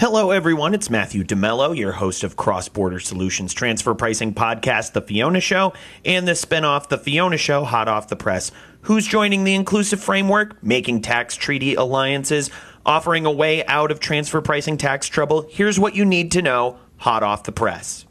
Hello, everyone. It's Matthew DeMello, your host of Cross Border Solutions Transfer Pricing Podcast, The Fiona Show, and the spinoff, The Fiona Show, hot off the press. Who's joining the inclusive framework? Making tax treaty alliances, offering a way out of transfer pricing tax trouble. Here's what you need to know, hot off the press.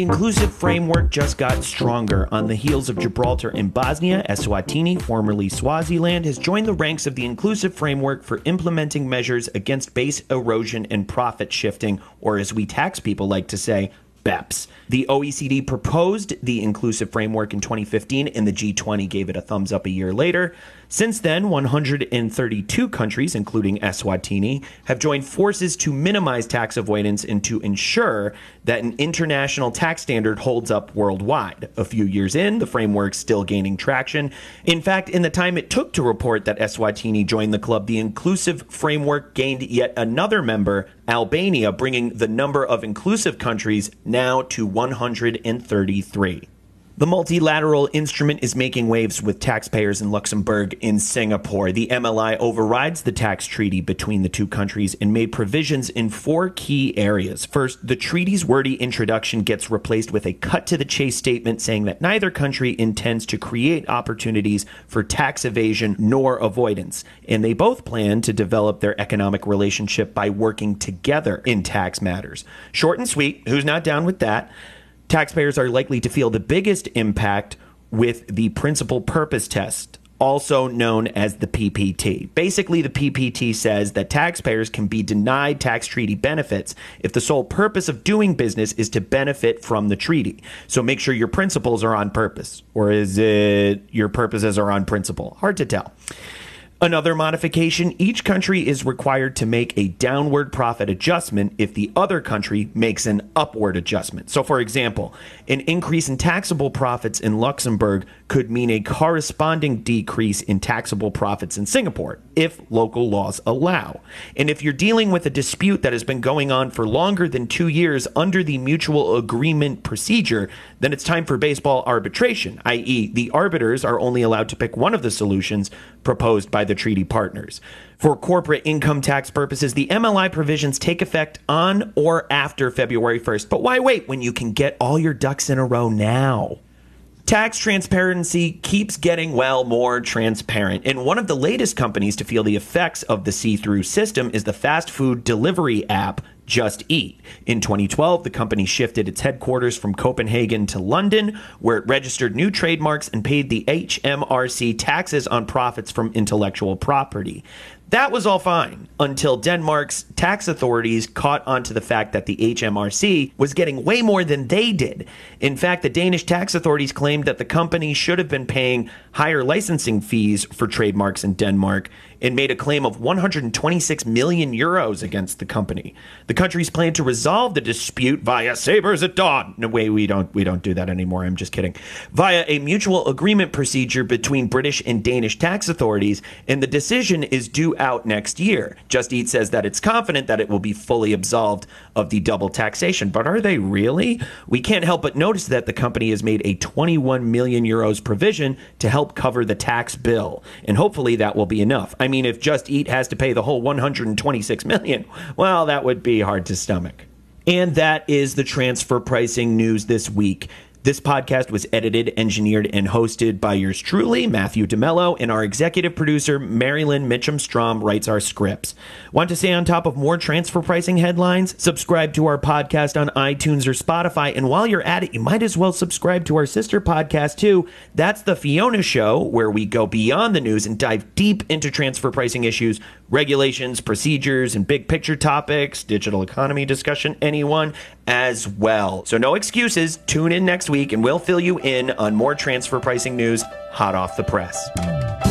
The inclusive framework just got stronger. On the heels of Gibraltar and Bosnia, Eswatini, formerly Swaziland, has joined the ranks of the inclusive framework for implementing measures against base erosion and profit shifting, or as we tax people like to say, BEPS. The OECD proposed the inclusive framework in 2015, and the G20 gave it a thumbs up a year later. Since then, 132 countries, including Eswatini, have joined forces to minimize tax avoidance and to ensure that an international tax standard holds up worldwide. A few years in, the framework's still gaining traction. In fact, in the time it took to report that Eswatini joined the club, the inclusive framework gained yet another member, Albania, bringing the number of inclusive countries now to 133. The multilateral instrument is making waves with taxpayers in Luxembourg in Singapore. The MLI overrides the tax treaty between the two countries and made provisions in four key areas. First, the treaty's wordy introduction gets replaced with a cut to the chase statement saying that neither country intends to create opportunities for tax evasion nor avoidance. And they both plan to develop their economic relationship by working together in tax matters. Short and sweet. Who's not down with that? Taxpayers are likely to feel the biggest impact with the principal purpose test, also known as the PPT. Basically, the PPT says that taxpayers can be denied tax treaty benefits if the sole purpose of doing business is to benefit from the treaty. So make sure your principles are on purpose. Or is it your purposes are on principle? Hard to tell. Another modification each country is required to make a downward profit adjustment if the other country makes an upward adjustment. So, for example, an increase in taxable profits in Luxembourg could mean a corresponding decrease in taxable profits in Singapore if local laws allow. And if you're dealing with a dispute that has been going on for longer than two years under the mutual agreement procedure, then it's time for baseball arbitration, i.e., the arbiters are only allowed to pick one of the solutions proposed by the treaty partners. For corporate income tax purposes, the MLI provisions take effect on or after February 1st. But why wait when you can get all your ducks in a row now? Tax transparency keeps getting, well, more transparent. And one of the latest companies to feel the effects of the see through system is the fast food delivery app Just Eat. In 2012, the company shifted its headquarters from Copenhagen to London, where it registered new trademarks and paid the HMRC taxes on profits from intellectual property. That was all fine until Denmark's tax authorities caught on to the fact that the HMRC was getting way more than they did. In fact, the Danish tax authorities claimed that the company should have been paying higher licensing fees for trademarks in Denmark and made a claim of 126 million euros against the company. The countries plan to resolve the dispute via sabers at dawn. No way, we don't we don't do that anymore. I'm just kidding. Via a mutual agreement procedure between British and Danish tax authorities, and the decision is due out next year. Just Eat says that it's confident that it will be fully absolved of the double taxation, but are they really? We can't help but notice that the company has made a 21 million euros provision to help cover the tax bill, and hopefully that will be enough. I mean, if Just Eat has to pay the whole 126 million, well, that would be hard to stomach. And that is the transfer pricing news this week. This podcast was edited, engineered, and hosted by yours truly, Matthew DeMello, and our executive producer, Marilyn Mitchum Strom, writes our scripts. Want to stay on top of more transfer pricing headlines? Subscribe to our podcast on iTunes or Spotify, and while you're at it, you might as well subscribe to our sister podcast too. That's The Fiona Show, where we go beyond the news and dive deep into transfer pricing issues, regulations, procedures, and big picture topics, digital economy discussion, anyone as well. So no excuses. Tune in next week and we'll fill you in on more transfer pricing news hot off the press.